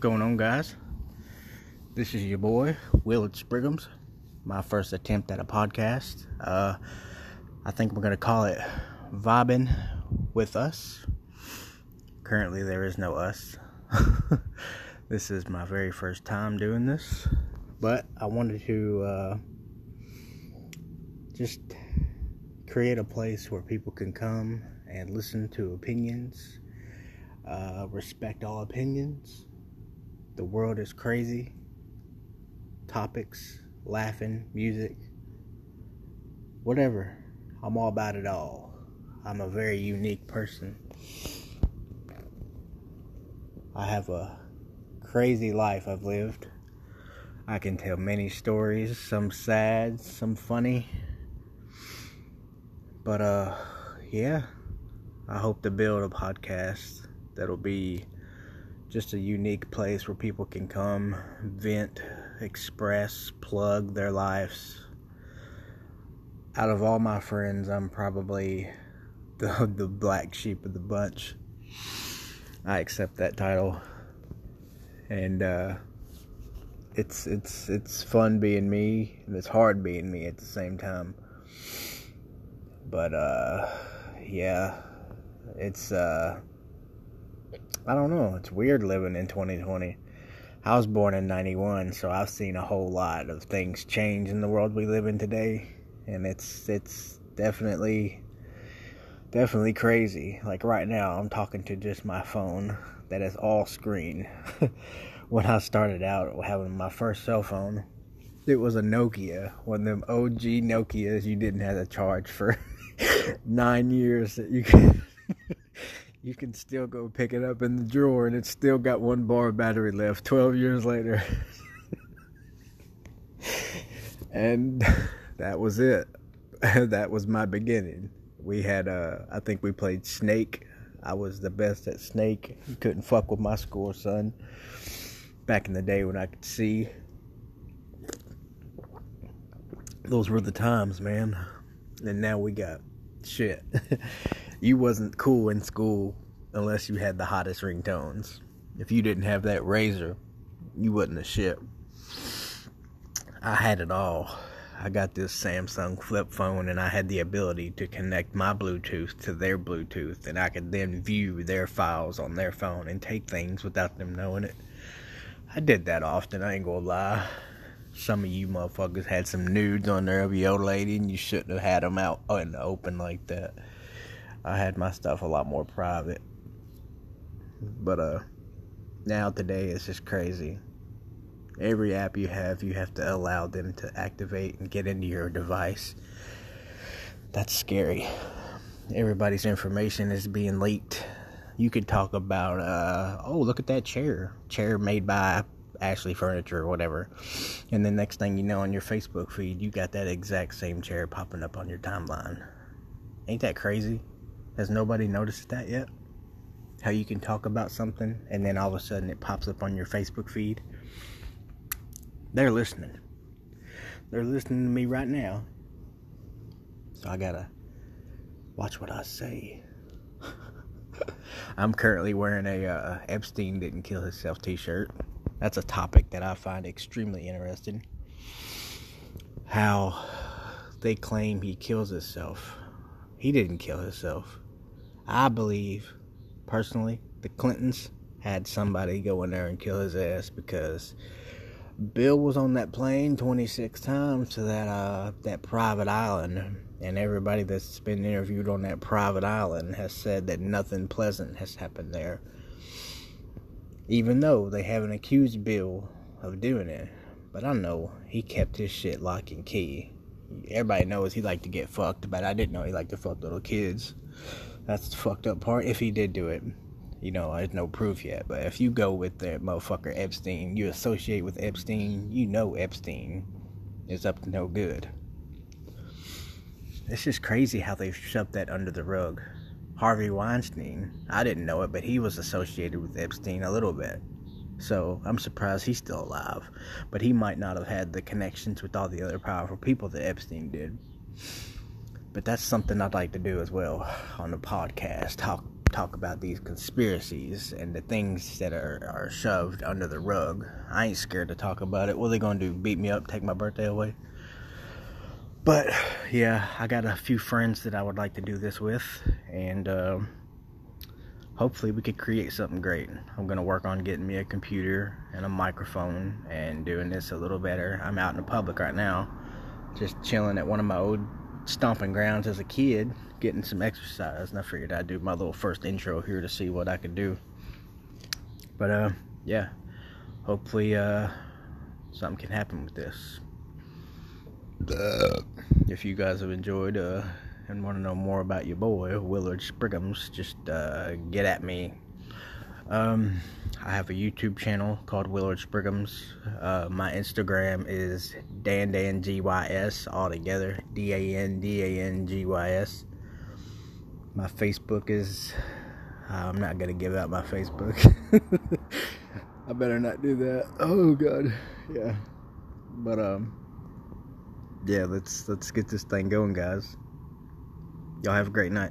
going on, guys? This is your boy, Willard Spriggums. My first attempt at a podcast. Uh, I think we're going to call it Vibing with Us. Currently, there is no us. this is my very first time doing this, but I wanted to uh, just create a place where people can come and listen to opinions, uh, respect all opinions. The world is crazy. Topics, laughing, music, whatever. I'm all about it all. I'm a very unique person. I have a crazy life I've lived. I can tell many stories, some sad, some funny. But uh yeah, I hope to build a podcast that'll be just a unique place where people can come, vent, express, plug their lives. Out of all my friends, I'm probably the the black sheep of the bunch. I accept that title. And uh it's it's it's fun being me and it's hard being me at the same time. But uh yeah, it's uh I don't know, it's weird living in 2020. I was born in 91, so I've seen a whole lot of things change in the world we live in today, and it's it's definitely definitely crazy. Like right now, I'm talking to just my phone that is all screen. when I started out having my first cell phone, it was a Nokia, one of them OG Nokias you didn't have to charge for nine years that you can you can still go pick it up in the drawer and it's still got one bar of battery left 12 years later. And that was it. That was my beginning. We had uh i think we played snake. I was the best at snake. You couldn't fuck with my score son. Back in the day when i could see. Those were the times man. And now we got shit you wasn't cool in school unless you had the hottest ringtones. If you didn't have that Razr, you wasn't a shit. I had it all. I got this Samsung flip phone and I had the ability to connect my Bluetooth to their Bluetooth and I could then view their files on their phone and take things without them knowing it. I did that often, I ain't gonna lie. Some of you motherfuckers had some nudes on there of your old lady and you shouldn't have had them out in the open like that. I had my stuff a lot more private. But uh now today it's just crazy. Every app you have, you have to allow them to activate and get into your device. That's scary. Everybody's information is being leaked. You could talk about uh oh, look at that chair. Chair made by Ashley Furniture or whatever. And the next thing you know on your Facebook feed, you got that exact same chair popping up on your timeline. Ain't that crazy? Has nobody noticed that yet? How you can talk about something and then all of a sudden it pops up on your Facebook feed? They're listening. They're listening to me right now. So I gotta watch what I say. I'm currently wearing a uh, Epstein didn't kill himself t shirt. That's a topic that I find extremely interesting. How they claim he kills himself. He didn't kill himself. I believe, personally, the Clintons had somebody go in there and kill his ass because Bill was on that plane 26 times to that uh, that private island, and everybody that's been interviewed on that private island has said that nothing pleasant has happened there. Even though they haven't accused Bill of doing it, but I know he kept his shit lock and key. Everybody knows he liked to get fucked, but I didn't know he liked to fuck little kids. That's the fucked up part. If he did do it, you know, there's no proof yet. But if you go with that motherfucker Epstein, you associate with Epstein, you know Epstein is up to no good. It's just crazy how they've shoved that under the rug. Harvey Weinstein, I didn't know it, but he was associated with Epstein a little bit. So I'm surprised he's still alive. But he might not have had the connections with all the other powerful people that Epstein did. But that's something I'd like to do as well on the podcast. Talk talk about these conspiracies and the things that are, are shoved under the rug. I ain't scared to talk about it. What are they gonna do? Beat me up? Take my birthday away? But yeah, I got a few friends that I would like to do this with, and uh, hopefully we could create something great. I'm gonna work on getting me a computer and a microphone and doing this a little better. I'm out in the public right now, just chilling at one of my old stomping grounds as a kid, getting some exercise, and I figured I'd do my little first intro here to see what I could do. But uh, yeah, hopefully uh, something can happen with this. If you guys have enjoyed uh, and want to know more about your boy Willard Spriggums, just uh, get at me. Um, I have a YouTube channel called Willard Spriggums. Uh, my Instagram is Dan Dan G Y S all together D A N D A N G Y S. My Facebook is. I'm not gonna give out my Facebook. I better not do that. Oh God, yeah. But um, yeah. Let's let's get this thing going, guys. Y'all have a great night.